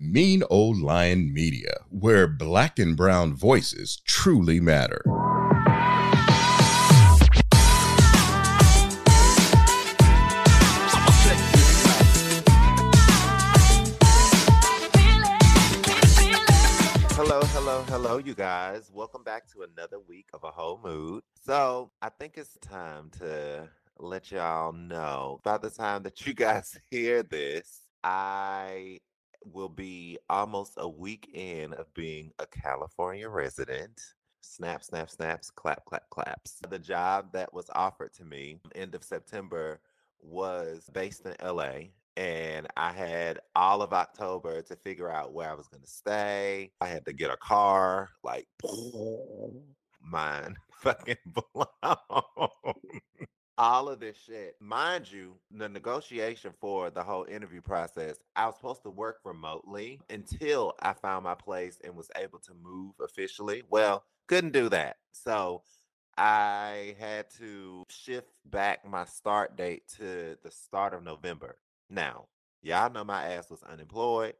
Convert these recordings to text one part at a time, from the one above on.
Mean Old Lion Media, where black and brown voices truly matter. Hello, hello, hello, you guys. Welcome back to another week of a whole mood. So, I think it's time to let y'all know by the time that you guys hear this, I will be almost a week in of being a California resident. Snap, snap, snaps, clap, clap, claps. The job that was offered to me end of September was based in LA and I had all of October to figure out where I was going to stay. I had to get a car, like mine fucking blown. All of this shit. Mind you, the negotiation for the whole interview process, I was supposed to work remotely until I found my place and was able to move officially. Well, couldn't do that. So I had to shift back my start date to the start of November. Now, y'all know my ass was unemployed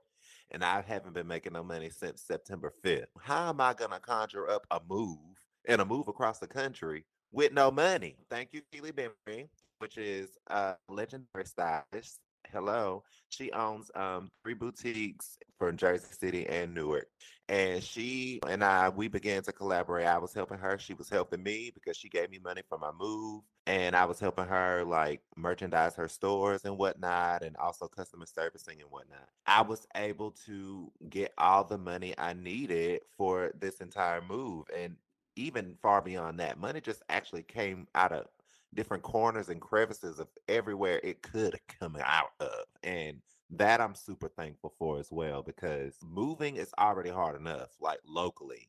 and I haven't been making no money since September 5th. How am I going to conjure up a move and a move across the country with no money? Thank you, Keely Bembry, which is a legendary stylist. Hello. She owns um, three boutiques from Jersey City and Newark. And she and I, we began to collaborate. I was helping her. She was helping me because she gave me money for my move. And I was helping her like merchandise her stores and whatnot, and also customer servicing and whatnot. I was able to get all the money I needed for this entire move. And even far beyond that, money just actually came out of different corners and crevices of everywhere it could have come out of. And that I'm super thankful for as well because moving is already hard enough, like locally.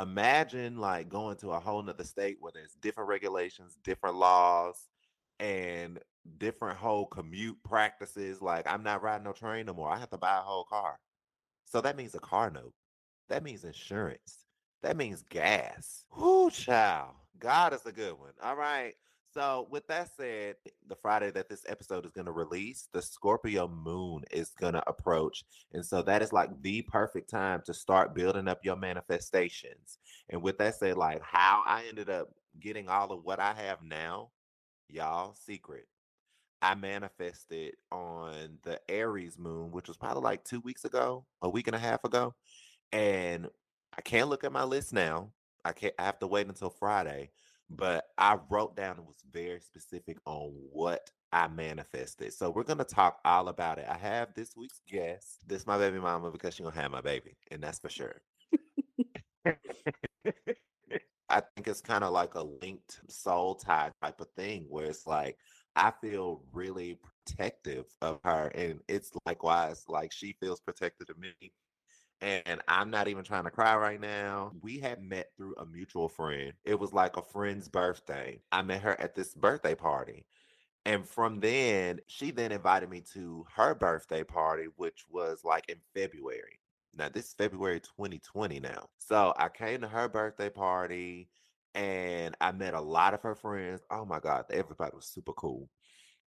Imagine like going to a whole nother state where there's different regulations, different laws, and different whole commute practices. Like I'm not riding no train no more. I have to buy a whole car. So that means a car note. That means insurance. That means gas. Whoo, child. God is a good one. All right. So, with that said, the Friday that this episode is going to release, the Scorpio moon is going to approach. And so, that is like the perfect time to start building up your manifestations. And with that said, like how I ended up getting all of what I have now, y'all, secret. I manifested on the Aries moon, which was probably like two weeks ago, a week and a half ago. And I can't look at my list now. I can't I have to wait until Friday but I wrote down and was very specific on what I manifested. So we're gonna talk all about it. I have this week's guest. This my baby mama because she's gonna have my baby, and that's for sure. I think it's kind of like a linked soul tie type of thing where it's like I feel really protective of her, and it's likewise like she feels protected of me and I'm not even trying to cry right now. We had met through a mutual friend. It was like a friend's birthday. I met her at this birthday party. And from then, she then invited me to her birthday party, which was like in February. Now, this is February 2020 now. So I came to her birthday party and I met a lot of her friends. Oh my God, everybody was super cool.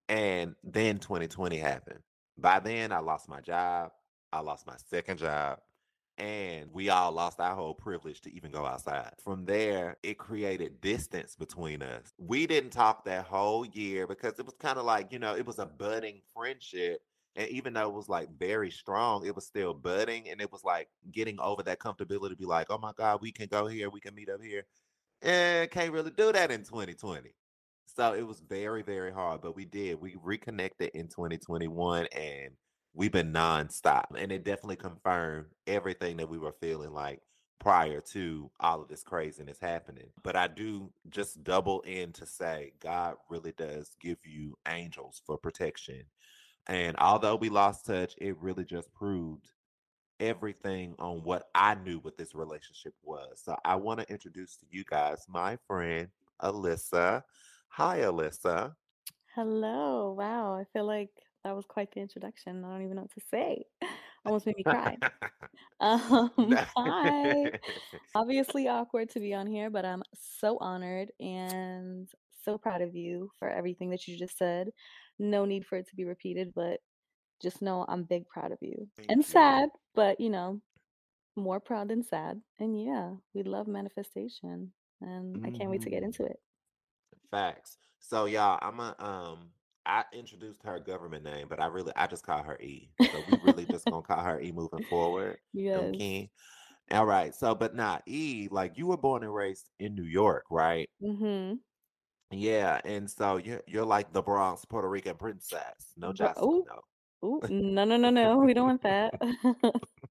And then 2020 happened. By then, I lost my job. I lost my second job and we all lost our whole privilege to even go outside. From there, it created distance between us. We didn't talk that whole year because it was kind of like, you know, it was a budding friendship. And even though it was like very strong, it was still budding. And it was like getting over that comfortability to be like, oh my God, we can go here, we can meet up here. And can't really do that in 2020. So it was very, very hard. But we did. We reconnected in 2021 and we've been nonstop. And it definitely confirmed everything that we were feeling like prior to all of this craziness happening. But I do just double in to say God really does give you angels for protection. And although we lost touch, it really just proved everything on what I knew what this relationship was. So I want to introduce to you guys my friend Elissa. Hi, Elissa. Hello. Wow. I feel like that was quite the introduction. I don't even know what to say. Almost made me cry. Um, hi. Obviously awkward to be on here, but I'm so honored and so proud of you for everything that you just said. No need for it to be repeated, but just know I'm big proud of you. Thank And you. sad, but you know, more proud than sad. And yeah, we love manifestation. And I can't wait to get Mhm. into it. Facts. So y'all, I'm a um I introduced her government name, but I really I just call her E. So we really just gonna call her E moving forward. Yes. Okay. All right. So but not E, like you were born and raised in New York, right? Mm-hmm. Yeah, and so you're you're like the Bronx Puerto Rican princess. No ooh, no. ooh, no, no, no, no. We don't want that.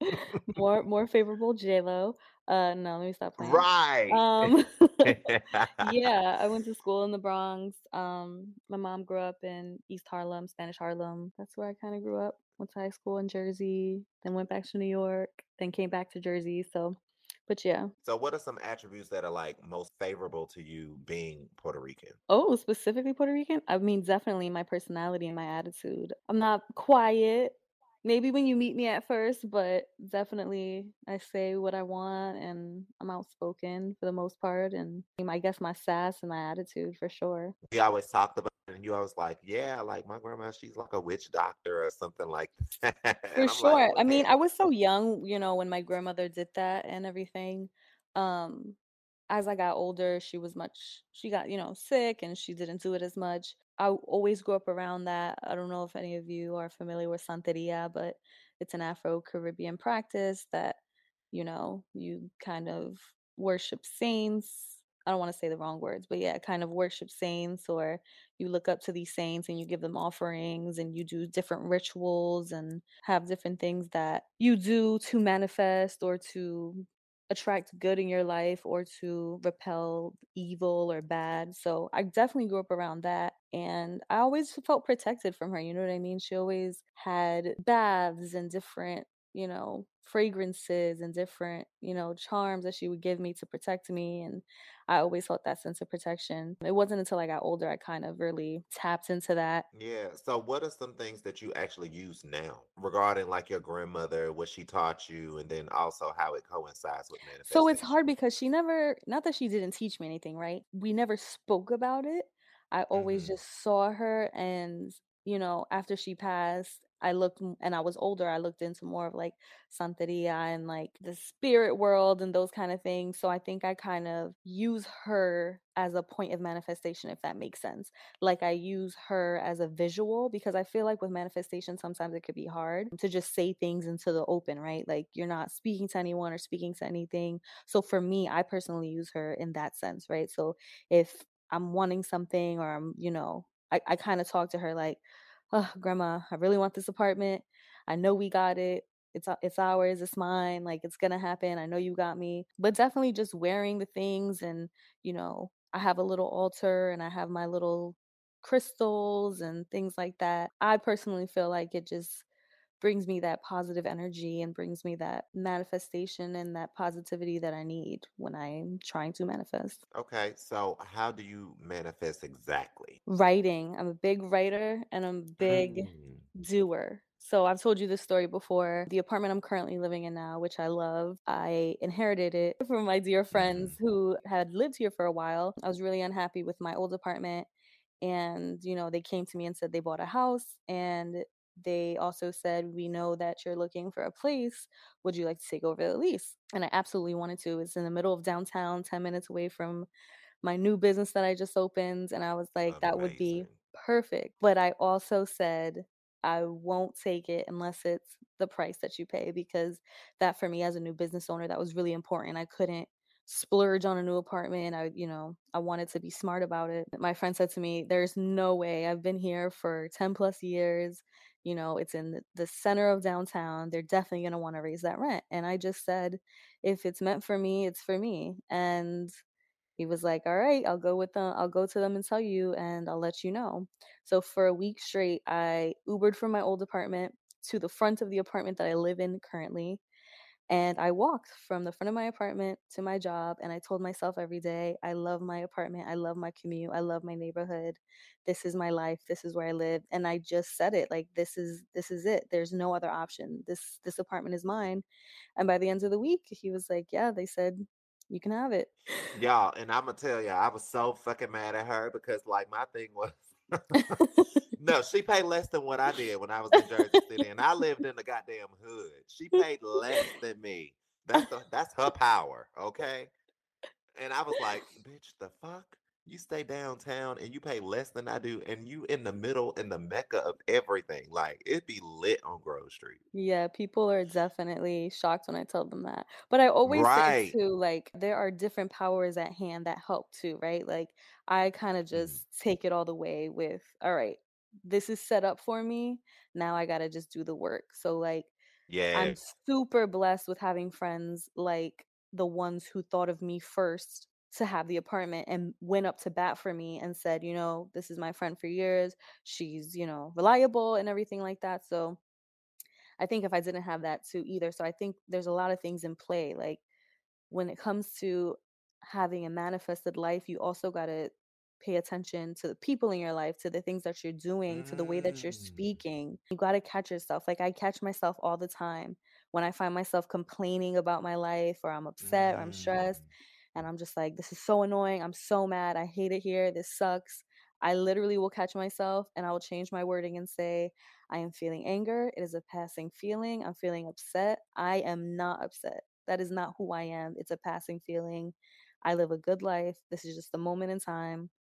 more, more favorable J-Lo. Uh, no, let me stop playing. Right. Um, yeah, I went to school in the Bronx. Um, my mom grew up in East Harlem, Spanish Harlem. That's where I kind of grew up. Went to high school in Jersey, then went back to New York, then came back to Jersey. So, but yeah. So what are some attributes that are like most favorable to you being Puerto Rican? Oh, specifically Puerto Rican? I mean, definitely my personality and my attitude. I'm not quiet. Maybe when you meet me at first, but definitely I say what I want and I'm outspoken for the most part. And I guess my sass and my attitude for sure. We always talked about it, and you always like, yeah, like my grandma, she's like a witch doctor or something like that. For I'm like, sure. I mean, I was so young, you know, when my grandmother did that and everything. Um, as I got older, she was much, she got, you know, sick and she didn't do it as much. I always grew up around that. I don't know if any of you are familiar with Santeria, but it's an Afro-Caribbean practice that, you know, you kind of worship saints. I don't want to say the wrong words, but yeah, kind of worship saints or you look up to these saints and you give them offerings and you do different rituals and have different things that you do to manifest or to attract good in your life or to repel evil or bad. So I definitely grew up around that. And I always felt protected from her. You know what I mean? She always had baths and different, you know, fragrances and different, you know, charms that she would give me to protect me. And I always felt that sense of protection. It wasn't until I got older I kind of really tapped into that. Yeah. So what are some things that you actually use now regarding like your grandmother, what she taught you, and then also how it coincides with manifestation? So it's hard because she never, not that she didn't teach me anything, right? We never spoke about it. I always hmm just saw her, and you know, after she passed, I looked m- and I was older, I looked into more of like Santeria and like the spirit world and those kind of things. So I think I kind of use her as a point of manifestation, if that makes sense. Like I use her as a visual because I feel like with manifestation, sometimes it could be hard to just say things into the open, right? Like you're not speaking to anyone or speaking to anything. So for me, I personally use her in that sense, right? So if I'm wanting something or I'm, you know, I, I kind of talk to her like, oh, grandma, I really want this apartment. I know we got it. It's o- it's ours, it's mine, like it's gonna happen. I know you got me. But definitely just wearing the things and, you know, I have a little altar and I have my little crystals and things like that. I personally feel like it just brings me that positive energy and brings me that manifestation and that positivity that I need when I'm trying to manifest. Okay. So how do you manifest exactly? Writing. I'm a big writer and I'm a big Mm, doer. So I've told you this story before. The apartment I'm currently living in now, which I love, I inherited it from my dear friends who had lived here for a while. I was really unhappy with my old apartment and you know they came to me and said they bought a house and they also said we know that you're looking for a place would you like to take over the lease and i absolutely wanted to it's in the middle of downtown 10 minutes away from my new business that i just opened and i was like that would be perfect but i also said i won't take it unless it's the price that you pay because that for me as a new business owner that was really important i couldn't splurge on a new apartment. I, you know, I wanted to be smart about it. My friend said to me, There's no way. I've been here for 10 plus years. You know, it's in the, center of downtown. They're definitely going to want to raise that rent. And I just said, If it's meant for me, it's for me. And he was like, All right, I'll go with them. I'll go to them and tell you, and I'll let you know. So for a week straight, I Ubered from my old apartment to the front of the apartment that I live in currently. And I walked from the front of my apartment to my job and I told myself every day, I love my apartment, I love my commute, I love my neighborhood. This is my life, this is where I live. And I just said it like this is this is it. There's no other option. This this apartment is mine. And by the end of the week, he was like, Yeah, they said you can have it. Y'all, and I'm gonna tell you, I was so fucking mad at her because like my thing was no, she paid less than what I did when I was in Jersey City, and I lived in the goddamn hood. She paid less than me. That's the, that's her power, okay? And I was like, bitch, the fuck? You stay downtown and you pay less than I do, and you in the middle in the mecca of everything. Like it'd be lit on Grove Street. Yeah, people are definitely shocked when I tell them that. But I always Right. say too, like there are different powers at hand that help too, right? Like I kind of Mhm. just take it all the way with, all right, this is set up for me. Now I gotta just do the work. So like yeah. I'm super blessed with having friends like the ones who thought of me first to have the apartment and went up to bat for me and said, you know, this is my friend for years. She's, you know, reliable and everything like that. So I think if I didn't have that too either. So I think there's a lot of things in play. Like when it comes to having a manifested life, you also got to pay attention to the people in your life, to the things that you're doing, to the way that you're Mm. speaking. You got to catch yourself. Like I catch myself all the time when I find myself complaining about my life or I'm upset or I'm stressed Mm. and I'm just like this is so annoying. I'm so mad. I hate it here. This sucks. I literally will catch myself and I will change my wording and say, I am feeling anger. It is a passing feeling. I'm feeling upset. I am not upset. That is not who I am. It's a passing feeling. I live a good life. This is just a moment in time.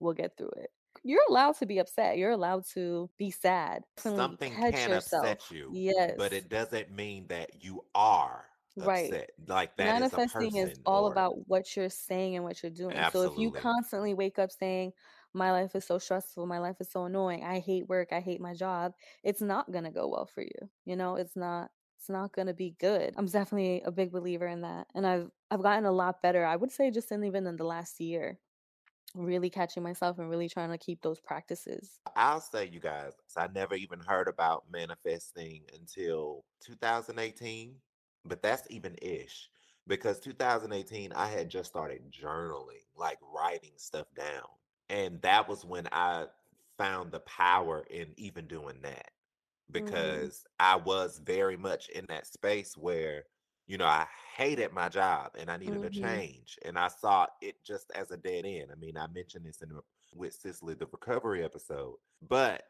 We'll get through it. You're allowed to be upset. You're allowed to be sad. Something catch can yourself. upset you, Yes. but it doesn't mean that you are Right. upset. Like that is a Manifesting is person all or about what you're saying and what you're doing. So if you constantly wake up saying, My life is so stressful, my life is so annoying, I hate work, I hate my job, it's not gonna go well for you. You know, it's not it's not gonna be good. I'm definitely a big believer in that. And I've I've gotten a lot better. I would say just in even in the last year, really catching myself and really trying to keep those practices. I'll say, you guys, I never even heard about manifesting until 2018, but that's even ish because 2018, I had just started journaling, like writing stuff down. And that was when I found the power in even doing that Mhm. because I was very much in that space where, you know, I hated my job and I needed a Mhm. change. And I saw it just as a dead end. I mean, I mentioned this in the, with Cicely, the recovery episode, but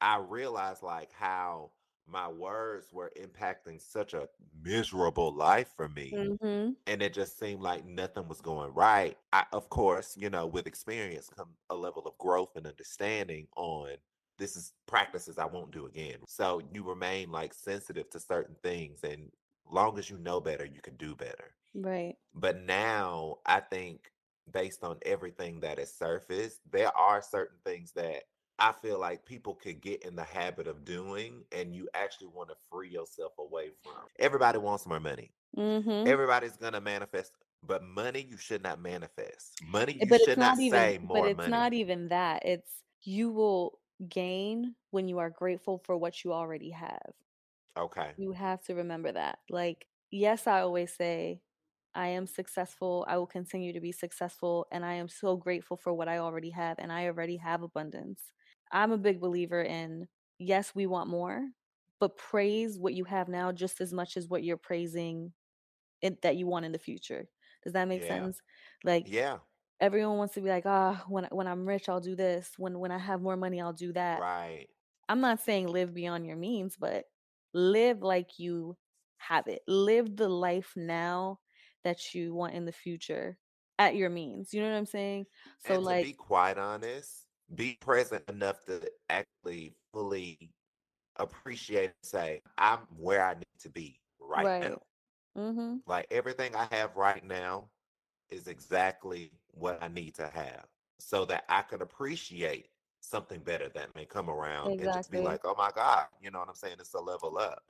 I realized like how my words were impacting such a miserable life for me Mhm. and it just seemed like nothing was going right. I, of course, you know, with experience come a level of growth and understanding on this is practices I won't do again. So you remain like sensitive to certain things, and long as you know better, you can do better. Right. But now I think based on everything that has surfaced, there are certain things that I feel like people could get in the habit of doing, and you actually want to free yourself away from. Everybody wants more money. Mhm. Everybody's gonna manifest, but money you should not manifest. Money Eh, you But it's should not not even say but it's money. not even that. It's you will gain when you are grateful for what you already have. Okay. You have to remember that. Like, yes, I always say, I am successful. I will continue to be successful. And I am so grateful for what I already have. And I already have abundance. I'm a big believer in, yes, we want more, but praise what you have now just as much as what you're praising it, that you want in the future. Does that make Yeah. sense? Like, Yeah. everyone wants to be like, ah, when when I'm rich, I'll do this. When when I have more money, I'll do that. Right. I'm not saying live beyond your means, but live like you have it. Live the life now that you want in the future at your means. You know what I'm saying? So And to like be quite honest, be present enough to actually fully appreciate and say, I'm where I need to be right right. now. Mhm. Like everything I have right now is exactly what I need to have so that I could appreciate something better that may come around and just be like, oh my God, you know what I'm saying? It's a level up.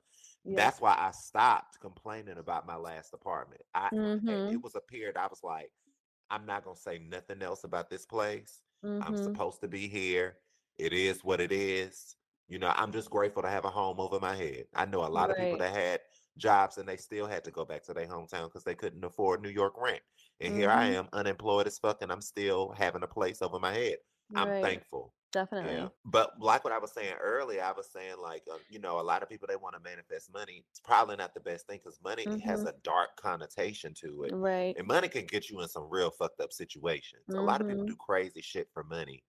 Yeah. That's why I stopped complaining about my last apartment. I Mhm. it was a period I was like, I'm not gonna say nothing else about this place. I'm Mhm. supposed to be here. It is what it is. You know, I'm just grateful to have a home over my head. I know a lot of people that had jobs and they still had to go back to their hometown because they couldn't afford New York rent. And here I Mhm. am, unemployed as fuck, and I'm still having a place over my head. I'm Right. thankful. Definitely. Yeah. But like what I was saying earlier, I was saying like, uh, you know, a lot of people they want to manifest money. It's probably not the best thing because money has Mhm. a dark connotation to it. Right. And money can get you in some real fucked up situations. A lot of people do crazy shit for money.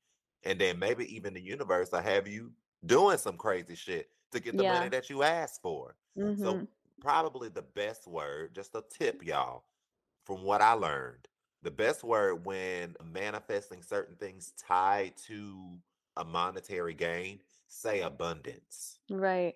And then maybe even the universe will have you doing some crazy shit to get the money that you asked for. So Mhm. probably the best word, just a tip, y'all, from what I learned. The best word when manifesting certain things tied to a monetary gain, say abundance. Right.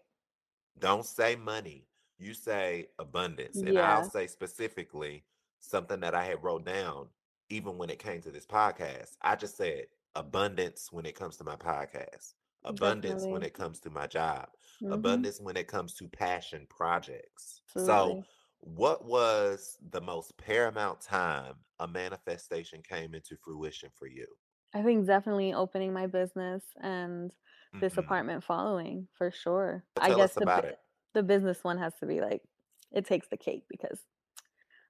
Don't say money. You say abundance. And I'll say specifically something that I had wrote down even when it came to this podcast. I just said abundance when it comes to my podcast. Abundance when it comes to my job. Mhm. Abundance when it comes to passion projects. So, Absolutely. What was the most paramount time a manifestation came into fruition for you? I think definitely opening my business and this Mhm. apartment following for sure. I guess the about bu- it. the business one has to be like it takes the cake because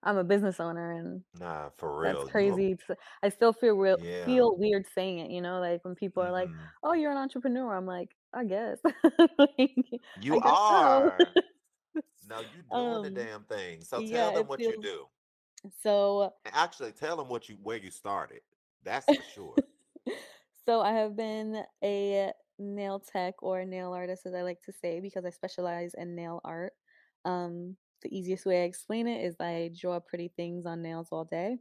I'm a business owner and Nah, for that's real. A crazy. I still feel real yeah. feel weird saying it, you know, like when people are like, hmm "Oh, you're an entrepreneur." I'm like, "I guess." Like, You I guess so. Are. No, you doing the um damn thing. So yeah, tell them what you do. so Actually, tell them what you where you started. That's for sure. so I have been a nail tech or nail artist, as I like to say, because I specialize in nail art. Um, the easiest way I explain it is I draw pretty things on nails all day.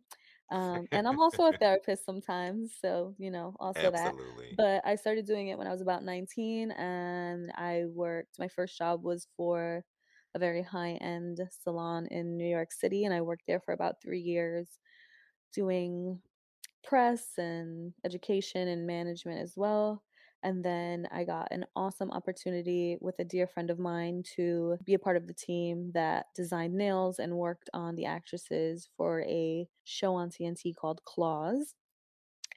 Um, and I'm also a therapist sometimes, so you know, also that. But I started doing it when I was about 19, and I worked. My first job was for a very high-end salon in New York City, and I worked there for about three years doing press and education and management as well. And then I got an awesome opportunity with a dear friend of mine to be a part of the team that designed nails and worked on the actresses for a show on TNT called Claws.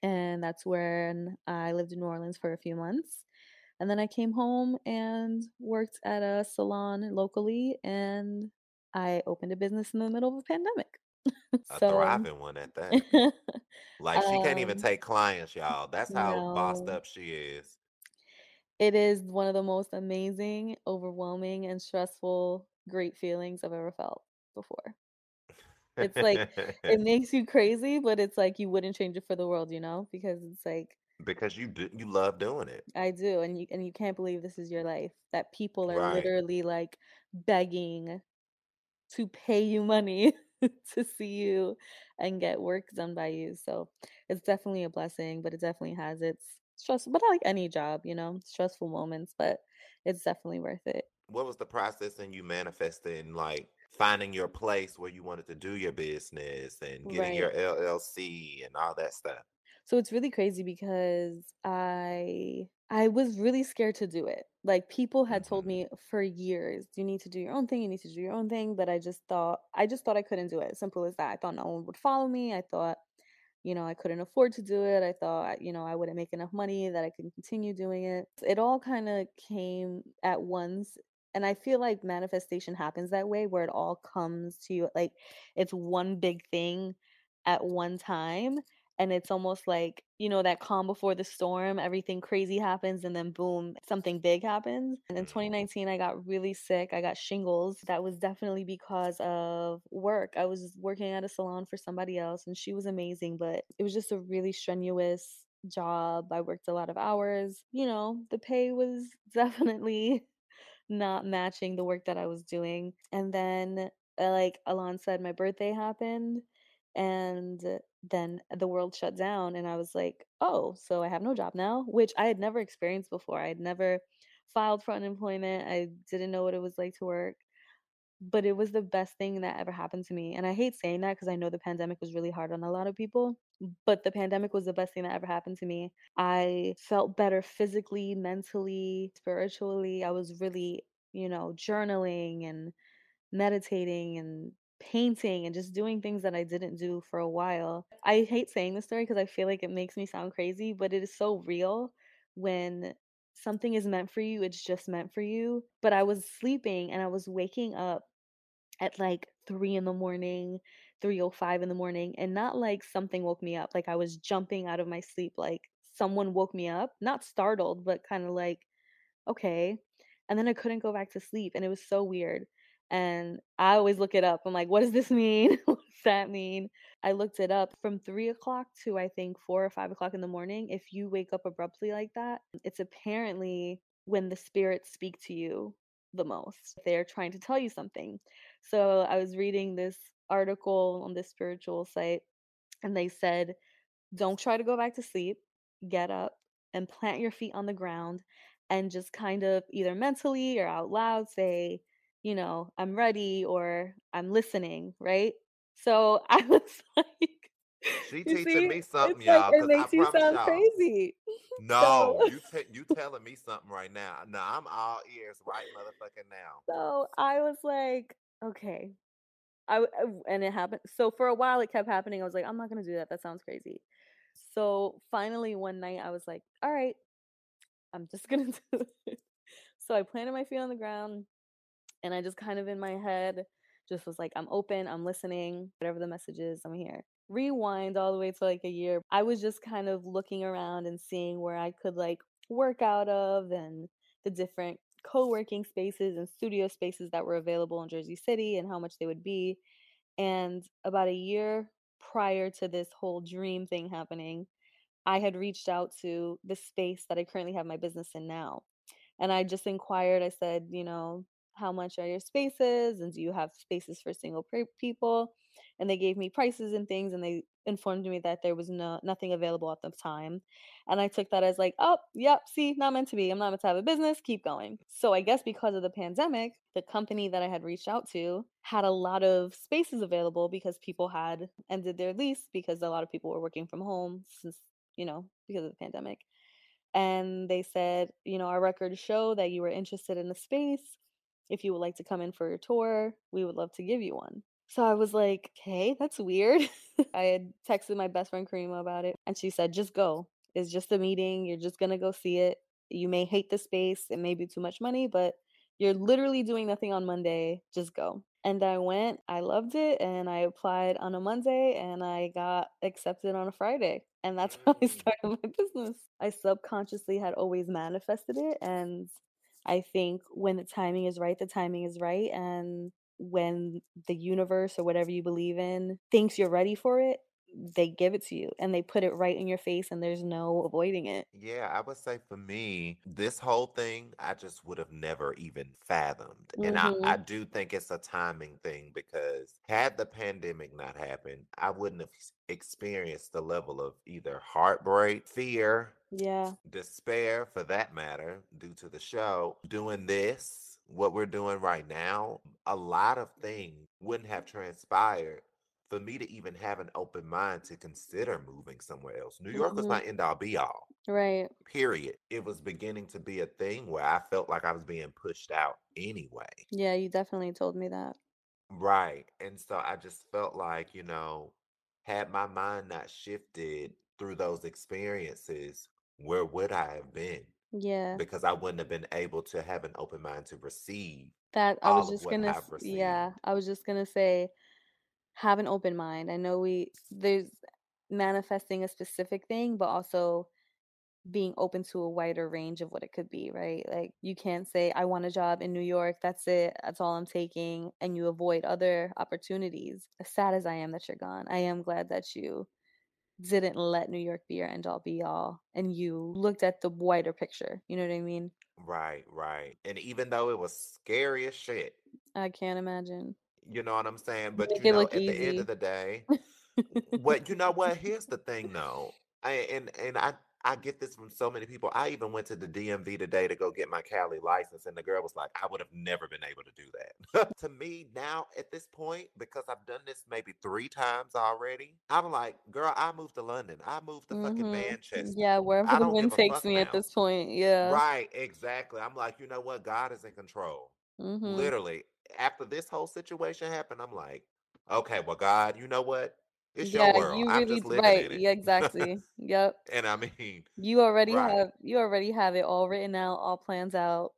And that's when I lived in New Orleans for a few months. And then I came home and worked at a salon locally and I opened a business in the middle of a pandemic. A so um thriving one at that. Like she can't even um take clients, y'all. That's how bossed up she is. It is one of the most amazing, overwhelming, and stressful, great feelings I've ever felt before. It's like it makes you crazy, but it's like you wouldn't change it for the world, you know? Because it's like because you do you love doing it. I do, and you and you can't believe this is your life. That people are Right. literally like begging to pay you money to see you and get work done by you. So it's definitely a blessing, but it definitely has its stressful, but like any job, you know, stressful moments, but it's definitely worth it. What was the process in you manifesting like finding your place where you wanted to do your business and getting your Right. LLC and all that stuff? So it's really crazy because I I was really scared to do it. Like people had told hmm me for years, you need to do your own thing, you need to do your own thing, but I just thought I just thought I couldn't do it. Simple as that. I thought no one would follow me. I thought, you know, I couldn't afford to do it. I thought, you know, I wouldn't make enough money that I could continue doing it. It all kind of came at once. And I feel like manifestation happens that way where it all comes to you like it's one big thing at one time and it's almost like you know that calm before the storm everything crazy happens and then boom something big happens. And in Mm. 2019 i got really sick i got shingles. That was definitely because of work. I was working at a salon for somebody else and she was amazing but it was just a really strenuous job. I worked a lot of hours. You know the pay was definitely not matching the work that i was doing. And then uh, like Alain said my birthday happened and then the world shut down and i was like oh so i have no job now which i had never experienced before. I had never filed for unemployment. I didn't know what it was like to work but it was the best thing that ever happened to me and i hate saying that because i know the pandemic was really hard on a lot of people but the pandemic was the best thing that ever happened to me. I felt better physically mentally spiritually. I was really you know journaling and meditating and painting and just doing things that I didn't do for a while. I hate saying this story because I feel like it makes me sound crazy, but it is so real when something is meant for you, it's just meant for you. But I was sleeping and I was waking up at like three in the morning, 3:05 in the morning, and not like something woke me up. Like I was jumping out of my sleep, like someone woke me up, not startled, but kind of like, okay. And then I couldn't go back to sleep, and it was so weird. And I always look it up. I'm like, what does this mean? what does that mean? I looked it up from three o'clock to I think four or five o'clock in the morning. If you wake up abruptly like that, it's apparently when the spirits speak to you the most. They're trying to tell you something. So I was reading this article on this spiritual site, and they said, don't try to go back to sleep. Get up and plant your feet on the ground and just kind of either mentally or out loud say, you know, I'm ready or I'm listening, right? So I was like, She teaching see, me something, y'all, it because I makes you sound y'all. crazy. No, So you you telling me something right now. No, I'm all ears right motherfucking now. so I was like, okay. I uh, and it happened. So for a while it kept happening. I was like, I'm not gonna do that. That sounds crazy. So finally one night I was like, all right, I'm just gonna do it. So I planted my feet on the ground and I just kind of in my head just was like, I'm open, I'm listening, whatever the message is, I'm here. Rewind all the way to like a year. I was just kind of looking around and seeing where I could like work out of and the different co working spaces and studio spaces that were available in Jersey City and how much they would be. And about a year prior to this whole dream thing happening, I had reached out to the space that I currently have my business in now. And I just inquired, I said, you know, how much are your spaces? And do you have spaces for single pre- people? And they gave me prices and things and they informed me that there was no nothing available at the time. And I took that as like, oh, yep, see, not meant to be. I'm not meant to have a business, keep going. So I guess because of the pandemic, the company that I had reached out to had a lot of spaces available because people had ended their lease because a lot of people were working from home since, you know, because of the pandemic and they said, you know, our records show that you were interested in a space. If you would like to come in for a tour, we would love to give you one. So I was like, okay, that's weird. I had texted my best friend Karima about it, and she said, just go. It's just a meeting. You're just going to go see it. You may hate the space. It may be too much money, but you're literally doing nothing on Monday. Just go. And I went, I loved it, and I applied on a Monday and I got accepted on a Friday. And that's how I started my business. I subconsciously had always manifested it. And I think when the timing is right, the timing is right. And when the universe or whatever you believe in thinks you're ready for it, they give it to you and they put it right in your face and there's no avoiding it. Yeah, I would say for me, this whole thing, I just would have never even fathomed. And I, I hmm do think it's a timing thing because had the pandemic not happened, I wouldn't have experienced the level of either heartbreak, fear, Yeah. despair for that matter, due to the show. Doing this, what we're doing right now, a lot of things wouldn't have transpired for me to even have an open mind to consider moving somewhere else. New York was hmm my end all be all Right. period. It was beginning to be a thing where I felt like I was being pushed out anyway. Yeah, you definitely told me that. Right. And so I just felt like, you know, had my mind not shifted through those experiences, where would I have been? Yeah. Because I wouldn't have been able to have an open mind to receive That I was all of just what gonna, I've s- yeah. I was just gonna say, have an open mind. I know we, there's manifesting a specific thing, but also being open to a wider range of what it could be, right? Like you can't say, I want a job in New York, that's it, that's all I'm taking, and you avoid other opportunities. As sad as I am that you're gone, I am glad that you didn't let New York be your end all be all and you looked at the wider picture. You know what I mean? Right, right. And even though it was scary as shit, I can't imagine. you know what I'm saying? But Make you know, at the end of the day, What you know what? Here's the thing though. I and and I I get this from so many people. I even went to the DMV today to go get my Cali license, and the girl was like, I would have never been able to do that. to me, now at this point, because I've done this maybe three times already, I'm like, girl, I moved to London. I moved to fucking hmm Manchester. Yeah, wherever the wind takes me at this point. Yeah. Right, exactly. I'm like, you know what? God is in control. hmm Literally, after this whole situation happened, I'm like, okay, well, God, you know what? It's your Yeah, world. you I'm really just living right, in yeah, exactly. Yep. and I mean, You already right. have you already have it all written out, all plans out.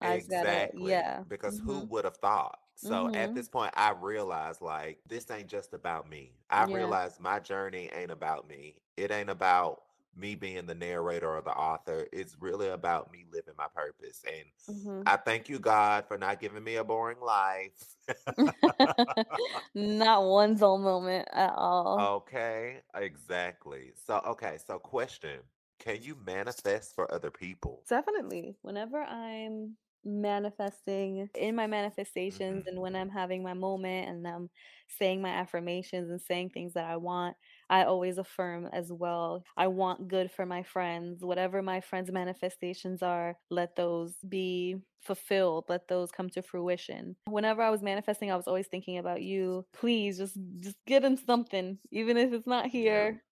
I gotta Exactly. yeah. Because who Mhm. would have thought? So at Mhm. this point, I realized like this ain't just about me. I Yeah. realized my journey ain't about me. It ain't about me being the narrator or the author. It's really about me living my purpose. And Mhm. I thank you, God, for not giving me a boring life. Not one dull moment at all. okay, exactly. So, okay, so question Can you manifest for other people? Definitely. Whenever I'm manifesting in my manifestations hmm and when I'm having my moment and I'm saying my affirmations and saying things that I want, I always affirm as well. I want good for my friends. Whatever my friends' manifestations are, let those be fulfilled. Let those come to fruition. Whenever I was manifesting, I was always thinking about you. Please just just get him something, even if it's not Yeah, here.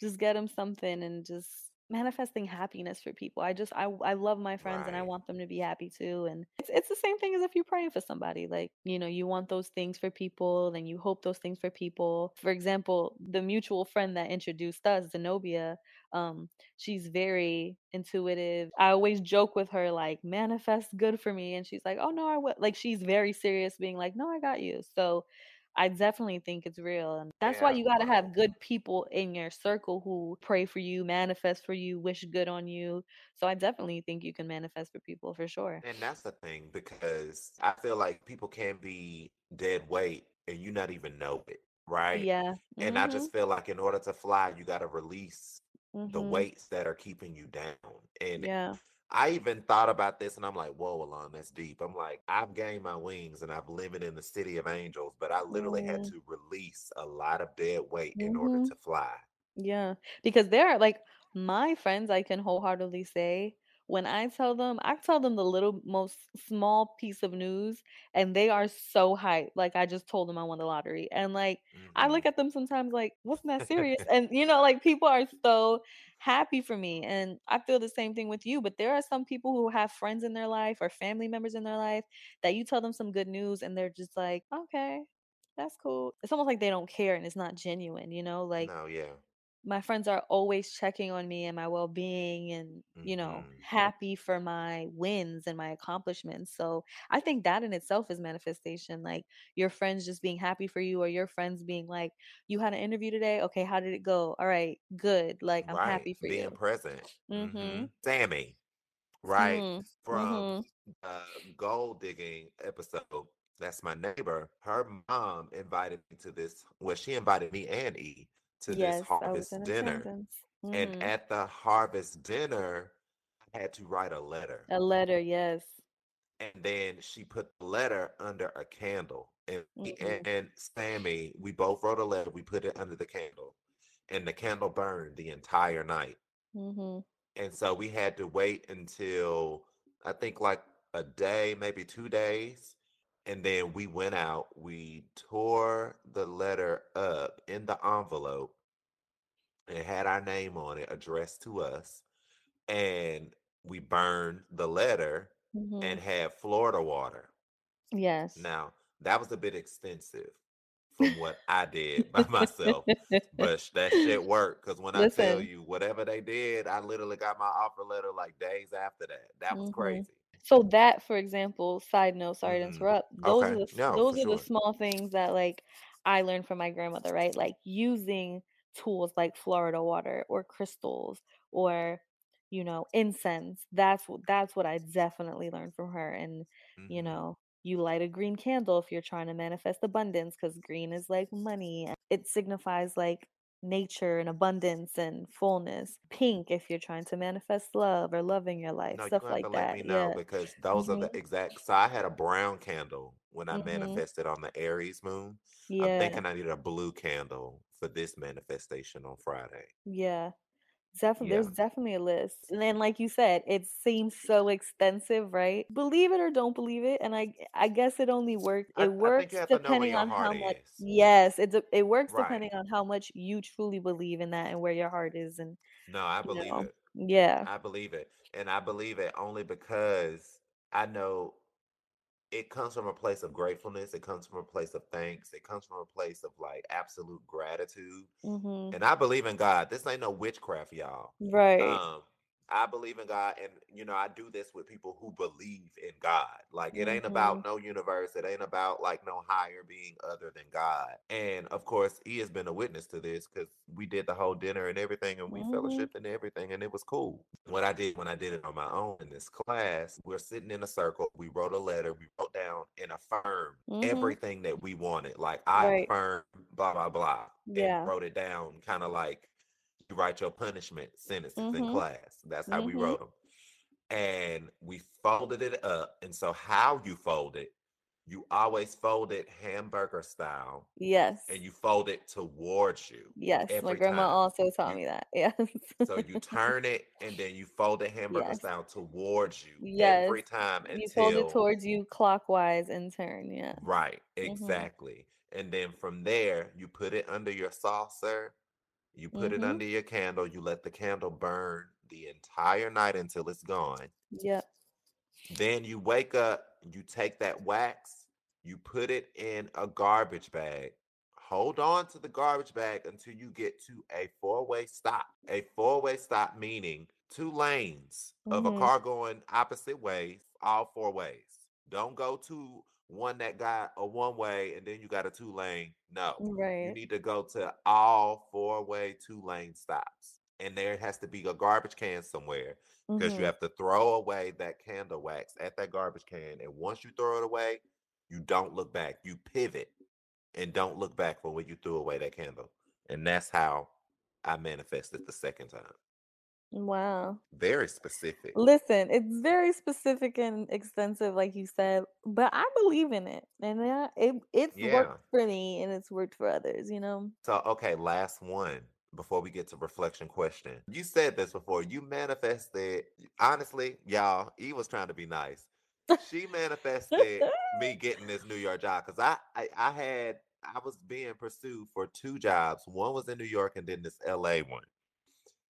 Just get him something and just manifesting happiness for people. I just I I love my friends and I want them to be happy too. And it's it's the same thing as if you're praying for somebody. Like, you know, you want those things for people, and you hope those things for people. For example, the mutual friend that introduced us, Zenobia, um, she's very intuitive. I always joke with her like, manifest good for me. And she's like, oh no, I would like she's very serious, being like, no, I got you. So I definitely think it's real. And that's why you got to have good people in your circle who pray for you, manifest for you, wish good on you. So I definitely think you can manifest for people for sure. And that's the thing because I feel like people can be dead weight and you not even know it, right? Yeah. And I Mhm. just feel like in order to fly, you got to release the Mhm. weights that are keeping you down. And Yeah. I even thought about this and I'm like, whoa, Alain, that's deep. I'm like, I've gained my wings and I've lived in the city of angels, but I literally had Mm. to release a lot of dead weight in order Mhm. to fly. Yeah, because there are like my friends, I can wholeheartedly say, when I tell them, I tell them the little most small piece of news, and they are so hyped. Like I just told them I won the lottery, and like I hmm look at them sometimes like, wasn't that serious? And you know, like people are so happy for me, and I feel the same thing with you. But there are some people who have friends in their life or family members in their life that you tell them some good news, and they're just like, okay. That's cool. It's almost like they don't care and it's not genuine, you know? Like no, yeah. My friends are always checking on me and my well-being and you know hmm happy for my wins and my accomplishments so i think that in itself is manifestation like your friends just being happy for you or your friends being like you had an interview today okay how did it go all right good like i'm Right. happy for you Being present. hmm mhm Sammy, right? mm From uh gold digging episode. That's my neighbor. Her mom invited me to this. Well, she invited me and E to this yes in harvest dinner. attendance And at the harvest dinner, I had to write a letter. a letter yes And then she put the letter under a candle. And mhm and Sammy, we both wrote a letter. We put it under the candle. And the candle burned the entire night. mhm And so we had to wait until I think like a day, maybe two days. And then we went out, we tore the letter up in the envelope and had our name on it, addressed to us. And we burned the letter and mhm had Florida water. yes Now, that was a bit extensive from what I did by myself, but that shit worked. Because when I tell you whatever they did, I literally got my offer letter like days after that. That was Mhm. crazy. So that, for example, side note, sorry to hmm interrupt, those are the s No, for those are the sure. small things that, like, I learned from my grandmother, right? Like, using tools like Florida water or crystals or, you know, incense. That's what that's what I definitely learned from her, and, you hmm know, you light a green candle if you're trying to manifest abundance, because green is, like, money, it signifies, like, nature and abundance and fullness. Pink if you're trying to manifest love or love in your life, No, stuff to like let that. me know Yeah. because those are the Mhm. exact. So I had a brown candle when I Mhm. manifested on the Aries moon. Yeah. I'm thinking I need a blue candle for this manifestation on Friday. Yeah. Definitely there's definitely a list. And then like you said, it seems so extensive, right? Believe it or don't believe it, and I I guess it only works it I works have to know where depending on how much is. Yes, it it works Right. depending on how much you truly believe in that and where your heart is and, No, I you believe know it. Yeah. I believe it. And I believe it only because I know it comes from a place of gratefulness. It comes from a place of thanks. It comes from a place of like absolute gratitude. Mm-hmm. And I believe in God. This ain't no witchcraft, y'all. Right. Um, I believe in God, and you know, I do this with people who believe in God. Like, it ain't Mm-hmm. about no universe, it ain't about like no higher being other than God. And of course, he has been a witness to this because we did the whole dinner and everything, and we Mhm. fellowshipped and everything, and it was cool. What I did when I did it on my own in this class, we're sitting in a circle, we wrote a letter, we wrote down and affirmed Mhm. everything that we wanted. Like, I Right. affirm blah, blah, blah, Yeah. and wrote it down kind of like you write your punishment sentences in Mhm. class. That's how we Mhm. wrote them. And we folded it up. And so, how you fold it, you always fold it hamburger style Yes. and you fold it towards you. Yes. My grandma time. also taught me that. Yes. So, you turn it and then you fold it hamburger Yes. style towards you Yes. every time you fold it towards you clockwise and turn. Yeah. Right, Mhm. exactly. And then from there, you put it under your saucer, you put it Mhm. under your candle, you let the candle burn the entire night until it's gone. Yep. Then you wake up, you take that wax, you put it in a garbage bag. Hold on to the garbage bag until you get to a four way stop. A four way stop meaning two lanes of a Mhm. car going opposite ways, all four ways. Don't go to one that got a one way and then you got a two lane. No. You need to go to all four way two lane stops. And there has to be a garbage can somewhere because Mhm. you have to throw away that candle wax at that garbage can. And once you throw it away, you don't look back. You pivot and don't look back for when you threw away that candle. And that's how I manifested the second time. Wow. Very specific. Listen, it's very specific and extensive, like you said, but I believe in it, and yeah, it it's Yeah. worked for me, and it's worked for others. You know. So, okay, last one before we get to reflection question. You said this before. You manifested, honestly, y'all, E was trying to be nice. She manifested me getting this New York job because I, I I had I was being pursued for two jobs. One was in New York and then this LA one.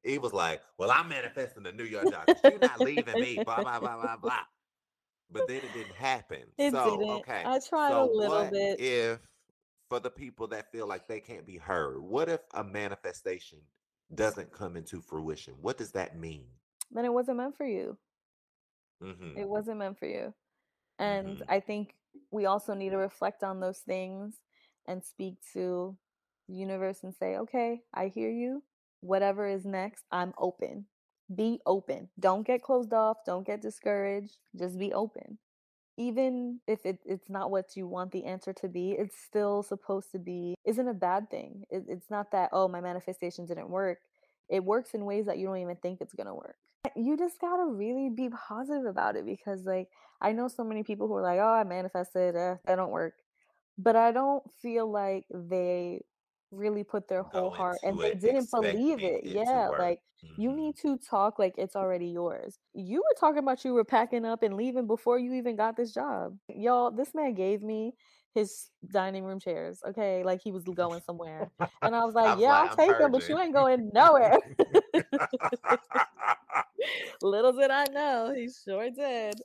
He was like, Well, I'm manifesting the New York. 'cause You're not leaving me, blah, blah, blah, blah, blah. But then it didn't happen. It so didn't. okay. I tried so a little what bit. if for the people that feel like they can't be heard, what if a manifestation doesn't come into fruition? What does that mean? Then it wasn't meant for you. hmm It wasn't meant for you. And Mhm. I think we also need to reflect on those things and speak to the universe and say, okay, I hear you. Whatever is next, I'm open. Be open. Don't get closed off. Don't get discouraged. Just be open. Even if it, it's not what you want the answer to be, it's still supposed to be, isn't a bad thing. It, it's not that, oh, my manifestation didn't work. It works in ways that you don't even think it's going to work. You just got to really be positive about it because, like, I know so many people who are like, "Oh, I manifested, uh, that don't work," but I don't feel like they really put their whole heart and they didn't believe it. it Yeah, like you Mhm. need to talk like it's already yours. You were talking about you were packing up and leaving before you even got this job. Y'all, this man gave me his dining room chairs, okay? Like he was going somewhere. And I was like, was "Yeah, like, I'll I'm take them, but you ain't going nowhere." Little did I know, he sure did.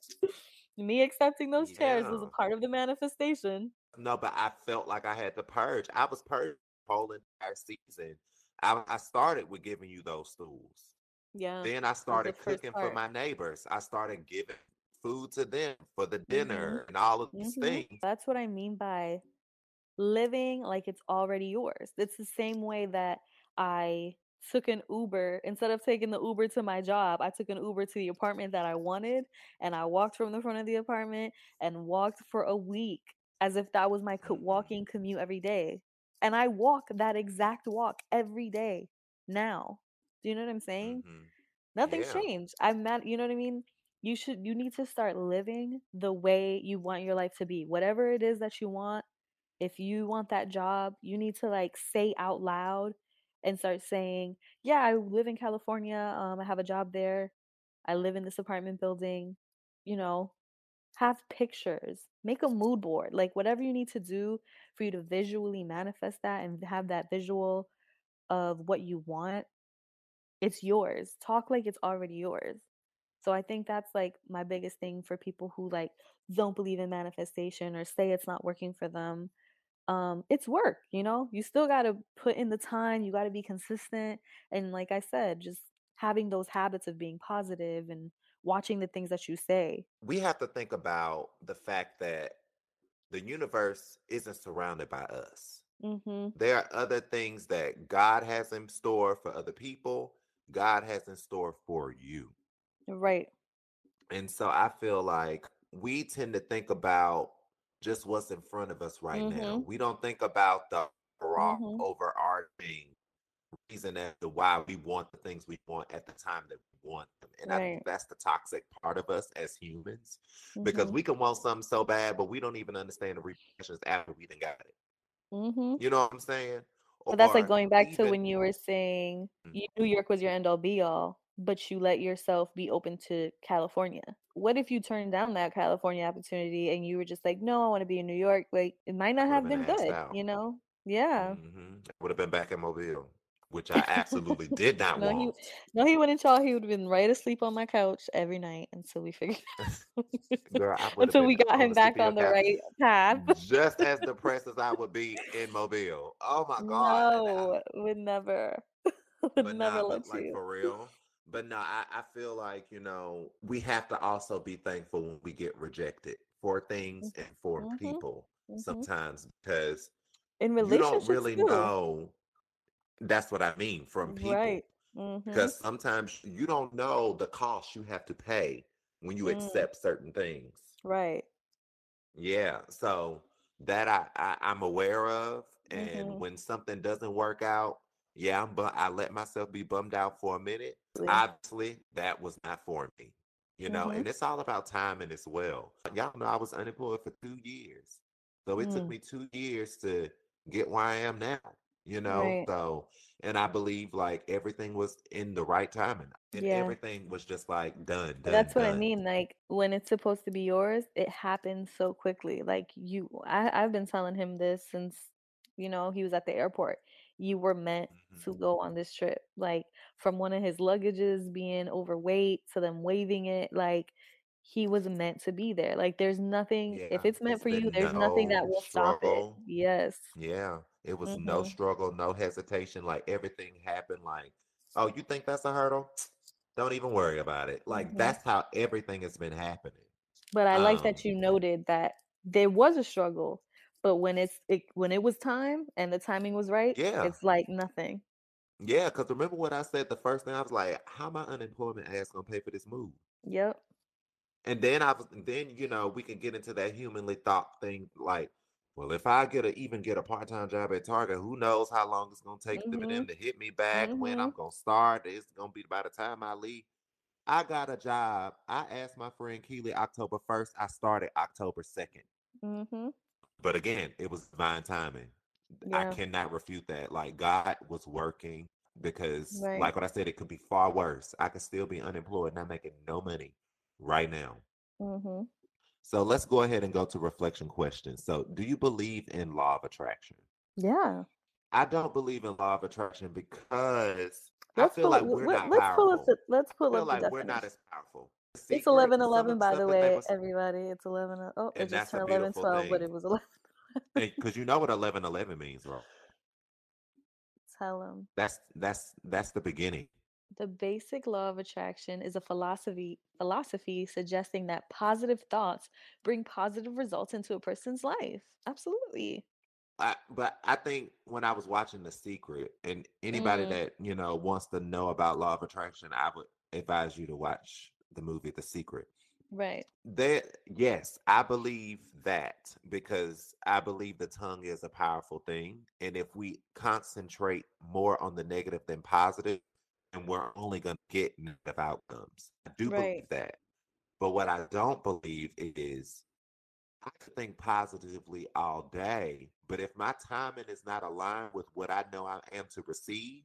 Me accepting those chairs was a part of the manifestation. No, but I felt like I had to purge. I was purging whole entire season. I, I started with giving you those stools. Yeah. Then I started cooking for my neighbors. I started giving food to them for the Mhm. dinner and all of these Mhm. things. That's what I mean by living like it's already yours. It's the same way that I took an Uber instead of taking the Uber to my job, I took an Uber to the apartment that I wanted and I walked from the front of the apartment and walked for a week as if that was my co- walking commute every day. And I walk that exact walk every day now. Do you know what I'm saying? Mhm. Nothing's Yeah. changed. I'm mad, you know what I mean? You should you need to start living the way you want your life to be. Whatever it is that you want, if you want that job, you need to like say out loud and start saying, "Yeah, I live in California. Um I have a job there. I live in this apartment building." You know, have pictures. Make a mood board. Like whatever you need to do for you to visually manifest that and have that visual of what you want, it's yours. Talk like it's already yours. So I think that's like my biggest thing for people who like don't believe in manifestation or say it's not working for them. Um, it's work, you know? You still got to put in the time, you got to be consistent. And like I said, just having those habits of being positive and watching the things that you say. We have to think about the fact that the universe isn't surrounded by us. Mm-hmm. There are other things that God has in store for other people, God has in store for you. Right. And so I feel like we tend to think about just what's in front of us right now. Mm-hmm. We don't think about the overall Mm-hmm. overarching reason as to why we want the things we want at the time that we want them. And I think that's the toxic part of us as humans because Mm-hmm. we can want something so bad, but we don't even understand the repercussions after we done got it. Mm-hmm. You know what I'm saying? But that's like going back to when you were saying Mm. you, New York was your end all be all, but you let yourself be open to California. What if you turned down that California opportunity and you were just like, no, I want to be in New York? Like, it might not have been been good, out. you know? Yeah. hmm Would have been back in Mobile, which I absolutely did not No, he want. no, he wouldn't y'all. He would have been right asleep on my couch every night until we figured Girl, I would have until we got him back on the couch right path. just as depressed as I would be in Mobile. Oh my God. And I, No, would never, would but never nah, let but like for real. But no, I, I feel like, you know, we have to also be thankful when we get rejected for things and for Mm-hmm. people hmm sometimes because In relationships you don't really too. know. That's what I mean from people. Right. Mm-hmm. Because sometimes you don't know the cost you have to pay when you Mm, accept certain things. right. Yeah, so that I, I I'm aware of, and Mm-hmm. when something doesn't work out, yeah, I'm but I let myself be bummed out for a minute. Absolutely. Obviously, that was not for me, you know, Mm-hmm. and it's all about timing as well. Y'all know I was unemployed for two years, so it took Mm, me two years to get where I am now, you know. right. So, and I believe like everything was in the right timing, and Yeah. everything was just like done, But done, that's what I done. mean. Like when it's supposed to be yours, it happens so quickly. Like you, I, I've been telling him this since, you know, he was at the airport. You were meant to Mhm. go on this trip. Like from one of his luggages being overweight to them waiving it, like he was meant to be there. Like there's nothing, if Yeah, it's meant it's for you, been there's nothing that no will stop it. struggle. Yes. Yeah, it was no Mm-hmm. struggle, no hesitation. Like everything happened. Like, oh, you think that's a hurdle? Don't even worry about it. Like Mm-hmm. that's how everything has been happening. But I like Um, that you noted that there was a struggle, but when it's it when it was time and the timing was right, yeah, it's like nothing. yeah. Because remember what I said the first thing? I was like, how my unemployment ass gonna pay for this move? Yep. And then I was, then you know, we can get into that humanly thought thing. Like, well, if I get a even get a part time job at Target, who knows how long it's gonna take for Mhm. them to hit me back? When I'm gonna start? It's gonna be by the time I leave. I got a job. I asked my friend Keely October 1st. I started October 2nd. Mhm. But again, it was divine timing. I cannot refute that. Like God was working because, Right. like what I said, it could be far worse. I could still be unemployed, and not making no money right now. Mhm. So let's go ahead and go to reflection questions. So, do you believe in law of attraction? Yeah. I don't believe in law of attraction because I Let's feel pull like we're not let's pull up the let's I pull feel up like we're not as powerful. The It's secret, eleven eleven, by the way, was, everybody. It's eleven. Uh, oh, it just turned eleven beautiful twelve, but it was eleven. Because you know what eleven eleven means, bro. Tell him. That's that's that's the beginning. The basic law of attraction is a philosophy philosophy suggesting that positive thoughts bring positive results into a person's life. Absolutely. I, but I think when I was watching The Secret, and anybody Mm, that you know wants to know about law of attraction, I would advise you to watch the movie The Secret. right. There, yes, I believe that because I believe the tongue is a powerful thing, and if we concentrate more on the negative than positive, then we're only going to get negative outcomes. I do Right. believe that, but what I don't believe is I could think positively all day, but if my timing is not aligned with what I know I am to receive,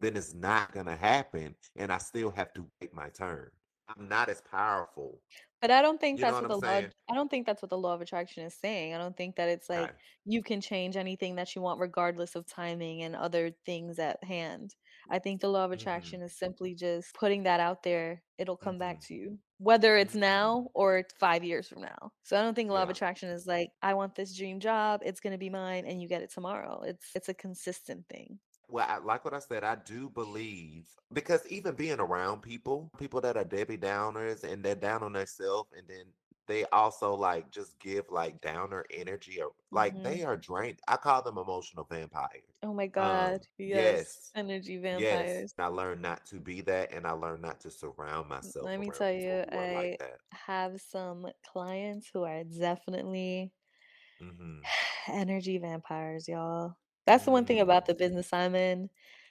then it's not going to happen, and I still have to wait my turn. I'm not as powerful. But I don't think You that's what what the law? I don't think that's what the law of attraction is saying. I don't think that it's like Okay. you can change anything that you want regardless of timing and other things at hand. I think the law of Mm-hmm. attraction is simply just putting that out there. It'll come back Mm-hmm. to you, whether it's Mm-hmm. now or 5 years from now. So I don't think law of attraction is like I want this dream job, it's going to be mine and you get it tomorrow. It's it's a consistent thing. Well, I, like what I said, I do believe because even being around people, people that are Debbie Downers and they're down on themselves, and then they also like just give like downer energy or like Mhm. they are drained. I call them emotional vampires. Oh my Um, god. Yes. yes, Energy vampires. And I learned not to be that, and I learned not to surround myself Let me tell you, I like that. have some clients who are definitely hmm energy vampires, y'all. That's the one thing about hmm the business I'm in.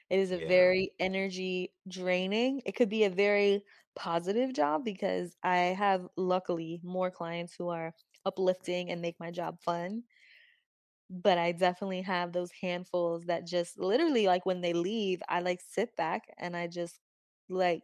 It is a Yeah. very energy draining. It could be a very positive job because I have luckily more clients who are uplifting and make my job fun. But I definitely have those handfuls that just literally like when they leave, I like sit back and I just like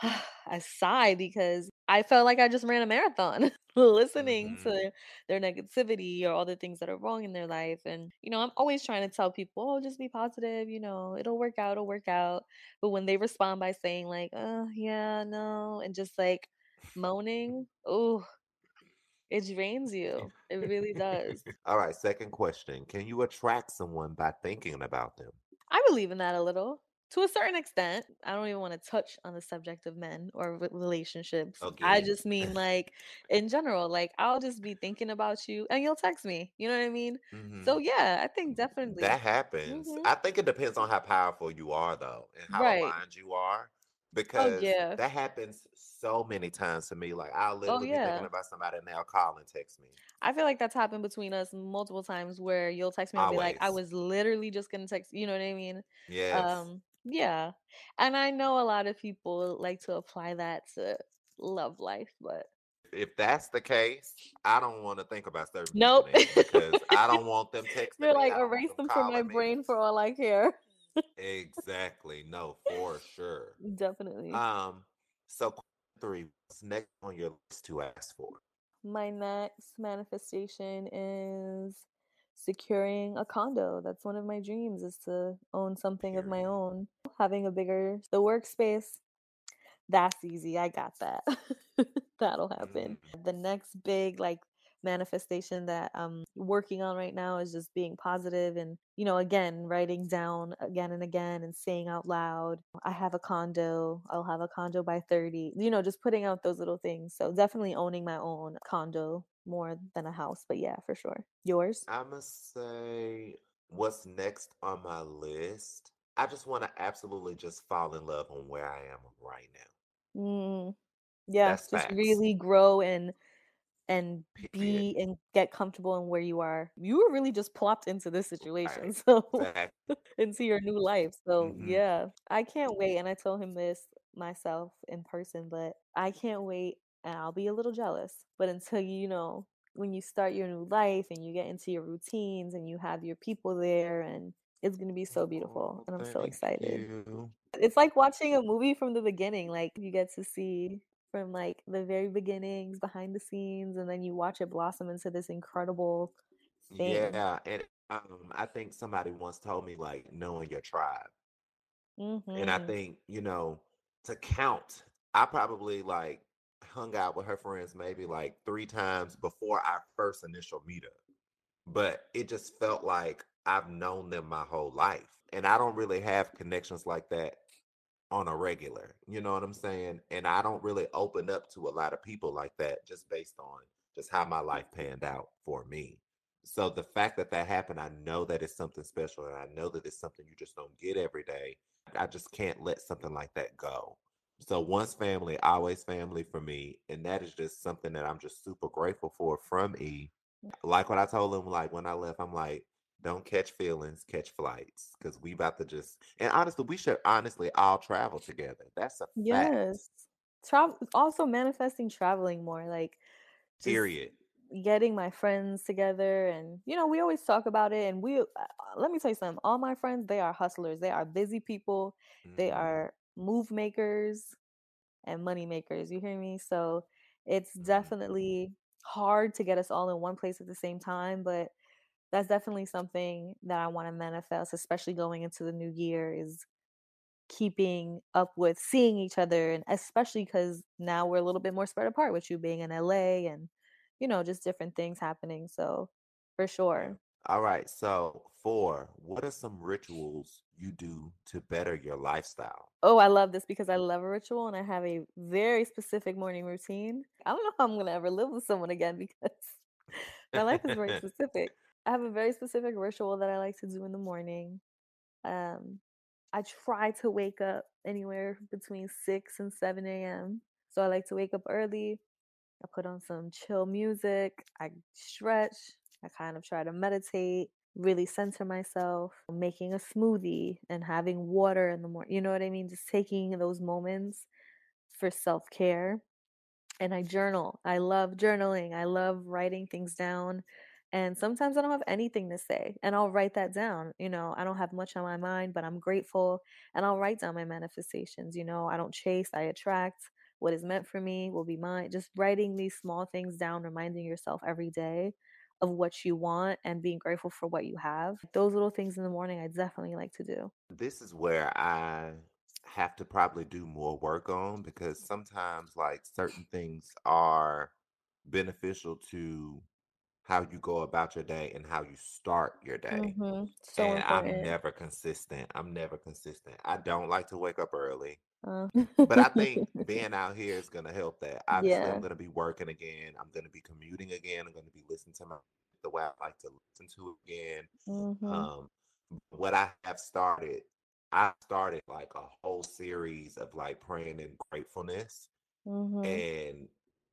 I sigh because I felt like I just ran a marathon listening hmm to their negativity or all the things that are wrong in their life. And, you know, I'm always trying to tell people, oh, just be positive, you know, it'll work out, it'll work out. But when they respond by saying, like, oh, yeah, no, and just like moaning, oh, it drains you. It really does. All right, second question. Can you attract someone by thinking about them? I believe in that a little. To a certain extent, I don't even want to touch on the subject of men or re- relationships. I just mean like in general, like I'll just be thinking about you and you'll text me. You know what I mean? hmm So yeah, I think definitely That happens. hmm I think it depends on how powerful you are, though, and how Right. aligned you are, Oh because yeah. that happens so many times to me. Like, I'll Oh literally be thinking about somebody and they'll call and text me. I feel like that's happened between us multiple times where you'll text me and I'll be like, I was literally just gonna text. You know what I mean? Yeah. Um, yeah. And I know a lot of people like to apply that to love life, but If that's the case, I don't want to think about certain nope. because I don't want them texting You're like, I don't want erase them them from my me. brain for all I care. Exactly. No, for sure. Definitely. Um, so three, what's next on your list to ask for? My next manifestation is securing a condo. That's one of my dreams is to own something of my own. Having a bigger the workspace. That's easy. I got that. That'll happen. Mhm. The next big like manifestation that I'm working on right now is just being positive and, you know, again, writing down again and again and saying out loud, I have a condo. I'll have a condo by 30. You know, just putting out those little things. So definitely owning my own condo more than a house. But yeah, for sure. Yours? I'm gonna say what's next on my list. I just want to absolutely just fall in love on where I am right now. Mm, yeah, That's just facts. really grow and and be and get comfortable in where you are. You were really just plopped into this situation, Right. so Exactly. into your new life. So hmm yeah, I can't wait. And I told him this myself in person, but I can't wait. And I'll be a little jealous. But until you, you know, when you start your new life and you get into your routines and you have your people there, and it's gonna be so beautiful. Oh, And I'm so excited. you. It's like watching a movie from the beginning. Like you get to see from like the very beginnings, behind the scenes, and then you watch it blossom into this incredible thing. Yeah, and um, I think somebody once told me like knowing your tribe. And I hmm think, you know, to count, I probably like hung out with her friends maybe like three times before our first initial meetup. But it just felt like I've known them my whole life. And I don't really have connections like that on a regular. You know what I'm saying? And I don't really open up to a lot of people like that just based on just how my life mm-hmm. panned out for me. So the fact that that happened, I know that it's something special and I know that it's something you just don't get every day. I just can't let something like that go. So once family, always family for me. And that is just something that I'm just super grateful for from E. Mm. Like what I told him, like when I left, I'm like, don't catch feelings, catch flights. Cause we about to just and honestly, we should honestly all travel together. That's a fact. Yes. Travel also manifesting traveling more, like Period. getting my friends together and you know, we always talk about it and we uh, let me tell you something. All my friends, they are hustlers. They are busy people. They hmm are move makers and money makers. You hear me? So it's Mhm. definitely hard to get us all in one place at the same time, but that's definitely something that I want to manifest, especially going into the new year is keeping up with seeing each other and especially because now we're a little bit more spread apart with you being in LA and you know just different things happening so for sure All right. So, four, what are some rituals you do to better your lifestyle? oh I love this because I love a ritual and I have a very specific morning routine I don't know how I'm gonna ever live with someone again because my life is very specific I have a very specific ritual that I like to do in the morning Um, I try to wake up anywhere between 6 and 7 a.m. So I like to wake up early. I put on some chill music. I stretch. I kind of try to meditate, really center myself, making a smoothie and having water in the morning. You know what I mean? Just taking those moments for self care and I journal. I love journaling. I love writing things down. And sometimes I don't have anything to say, and I'll write that down. You know, I don't have much on my mind, but I'm grateful, and I'll write down my manifestations. You know, I don't chase, I attract. What is meant for me will be mine. Just writing these small things down, reminding yourself every day of what you want and being grateful for what you have. Those little things in the morning, I definitely like to do. This is where I have to probably do more work on because sometimes, like, certain things are beneficial to how you go about your day and how you start your day. hmm So And I'm never consistent. I'm never consistent. I don't like to wake up early. Uh, But I think being out here is going to help that. Obviously, I'm going to be working again. I'm going to be commuting again. I'm going to be listening to my the way I like to listen to again. hmm Um, what I have started, I started like a whole series of like praying and gratefulness, hmm and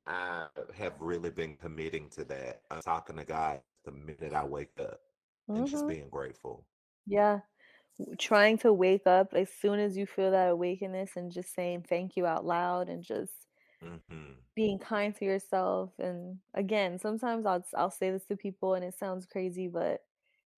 I have really been committing to that. I'm talking to God the minute I wake up and just hmm being grateful. Yeah. trying to wake up as soon as you feel that awakeness and just saying thank you out loud and just hmm being kind to yourself and again sometimes I'll I'll say this to people and it sounds crazy but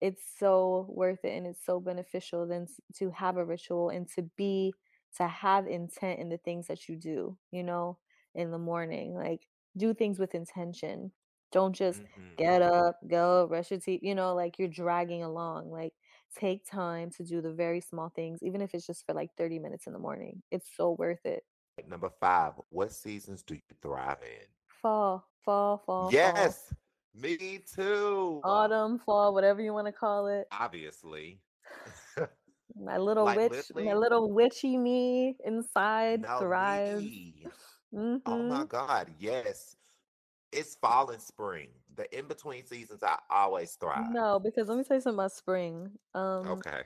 it's so worth it and it's so beneficial then to have a ritual and to be to have intent in the things that you do you know in the morning like do things with intention don't just hmm get up go brush your teeth you know like you're dragging along like take time to do the very small things even if it's just for like 30 minutes in the morning it's so worth it Number five, what seasons do you thrive in? fall fall fall fall Yes, me too. autumn fall whatever you want to call it Obviously. My little Like witch, my little witchy me inside no, thrives. me. Oh my hmm God, yes. It's fall and spring. The in-between seasons, I always thrive. No, because let me tell you something about spring. Um, Okay,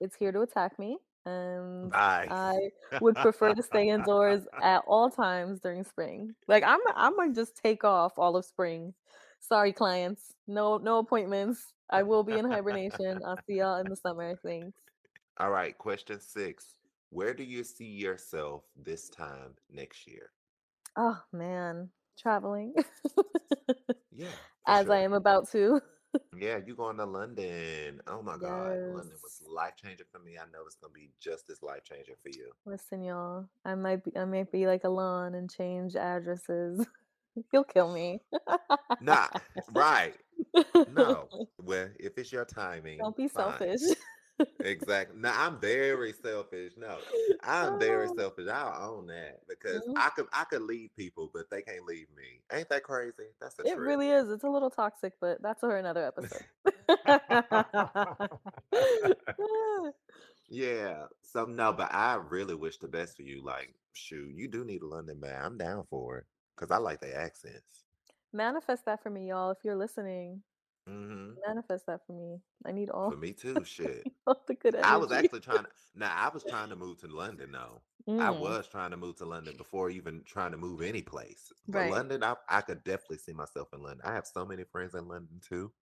it's here to attack me, and bye. I would prefer to stay indoors at all times during spring. Like I'm, I'm gonna just take off all of spring. Sorry, clients. No, no appointments. I will be in hibernation. I'll see y'all in the summer. Thanks. All right, question six. Where do you see yourself this time next year? Oh man, traveling Yeah, as I am about to. Yeah, you going to London. Oh my God, London was life changing for me. I know it's gonna be just as life changing for you. Listen, y'all. I might be I might be like Alain and change addresses. You'll kill me. Nah, right. No. Well, if it's your timing, Don't be fine. selfish. Exactly. No, I'm very selfish. No, I'm very Oh, selfish. I'll own that because mhm. I could I could leave people, but they can't leave me. Ain't that crazy? That's It truth. really is. It's a little toxic, but that's for another episode. Yeah. So no, but I really wish the best for you. Like, shoot, you do need a London man. I'm down for it because I like the accents. Manifest that for me, y'all. If you're listening, hmm manifest that for me. I need all For me too. Shit. all the good I was actually trying to. Now I was trying to move to London. though. I Mm, was trying to move to London before even trying to move any place. But right. London, I, I could definitely see myself in London. I have so many friends in London too.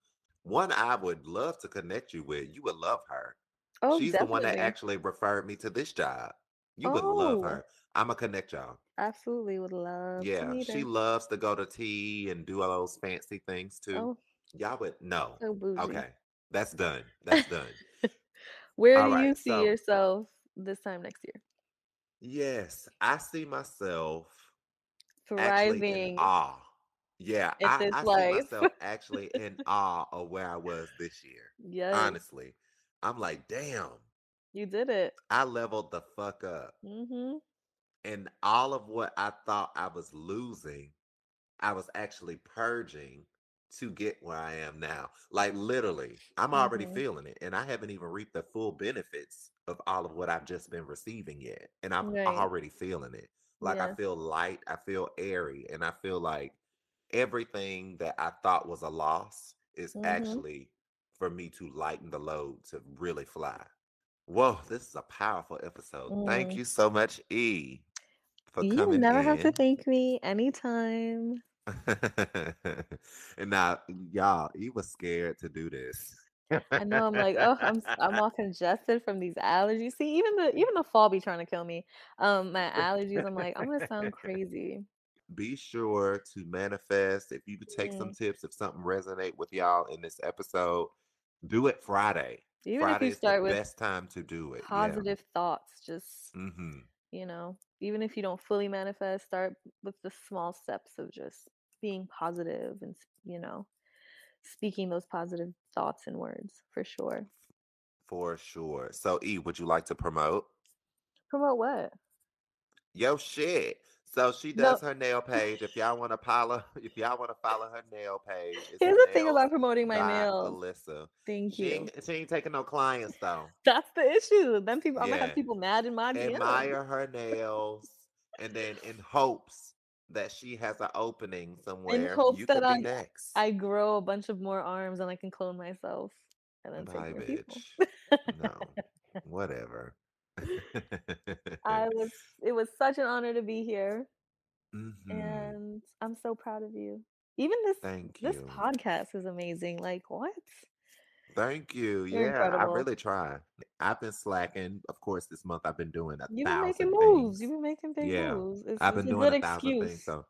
One I would love to connect you with. You would love her. Oh, She's the one that definitely. actually referred me to this job. You would love Oh, her. I'm gonna connect y'all. absolutely would love to Yeah, meet she her. loves to go to tea and do all those fancy things too. Oh, Y'all would no. so bougie. Okay, that's done. That's done. Where All do you see so yourself this time next year? Yes, I see myself Thriving awe. Yeah, I, this I see myself actually in awe of where I was this year. Yeah, Honestly, I'm like, damn, you did it. I leveled the fuck up. mm-hmm. And all of what I thought I was losing, I was actually purging to get where I am now. Like literally, I'm already Mhm. feeling it. And I haven't even reaped the full benefits of all of what I've just been receiving yet. And I'm Right. already feeling it. Like I feel light, I feel airy, and I feel like everything that I thought was a loss is Mhm. actually for me to lighten the load to really fly. Whoa, this is a powerful episode. Thank Mm. you so much, E, for You coming never have to thank me anytime. and now, y'all, he was scared to do this. I know. I'm like, oh, I'm I'm all congested from these allergies. See, even the even the fall be trying to kill me. Um, my allergies. I'm like, I'm gonna sound crazy. Be sure to manifest. If you could take some Mm. tips, if something resonate with y'all in this episode, do it Friday. Even if Friday you is the start with best time to do it. Yeah. positive thoughts, just hmm you know, even if you don't fully manifest, start with the small steps of just being positive and you know, speaking those positive thoughts and words for sure. For sure. So, E, would you like to promote? Promote what? Yo, shit. So she No. does her nail page. If y'all want to follow, if y'all want to follow her nail page, it's Here's the thing about promoting my nails. Elissa. Thank She you. ain't, she ain't taking no clients though. That's the issue. Then people, yeah. I'm gonna have people mad in my. Admire her nails, and then in hopes that she has an opening somewhere, In hopes that I- next. I grow a bunch of more arms and I can clone myself and then Bye, take more people. bitch. no, whatever. I was. It was such an honor to be here, Mhm. and I'm so proud of you. Even this Thank this you. podcast is amazing. Like what? Thank you. You're yeah, I really try. I've been slacking. Of course, this month I've been doing a You've been making things. moves. You've been making big Yeah, moves. It's, I've been a doing good a thousand excuse. things, so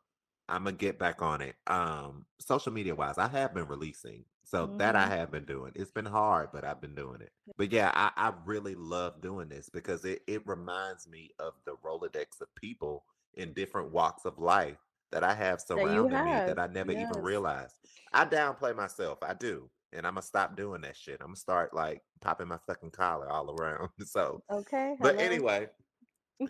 I'm gonna get back on it. Um, social media wise, I have been releasing, so that I Mhm. have been doing. It's been hard, but I've been doing it. But yeah, I, I really love doing this because it it reminds me of the Rolodex of people in different walks of life that I have surrounding me have, that I never even realized. I downplay myself, I do, and I'm gonna stop doing that shit. I'm gonna start like popping my fucking collar all around. So Okay. but hello. anyway,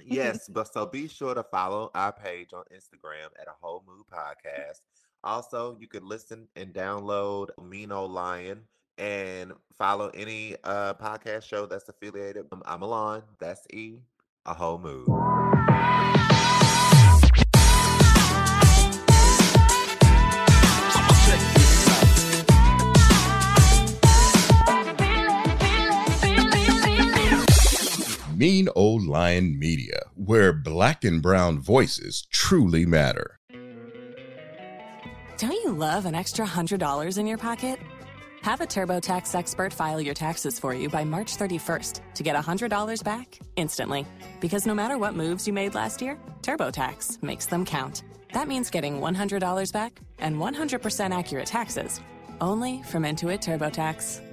yes, but so be sure to follow our page on Instagram at a whole mood podcast. Also, you can listen and download Old Lion and follow any uh podcast show that's affiliated. Um, I'm Alain, that's E, a whole mood. Mean Old Lion Media, where black and brown voices truly matter. Don't you love an extra $100 in your pocket? Have a TurboTax expert file your taxes for you by March 31st to get $100 back instantly. Because no matter what moves you made last year, TurboTax makes them count. That means getting $100 back and 100% accurate taxes only from Intuit TurboTax.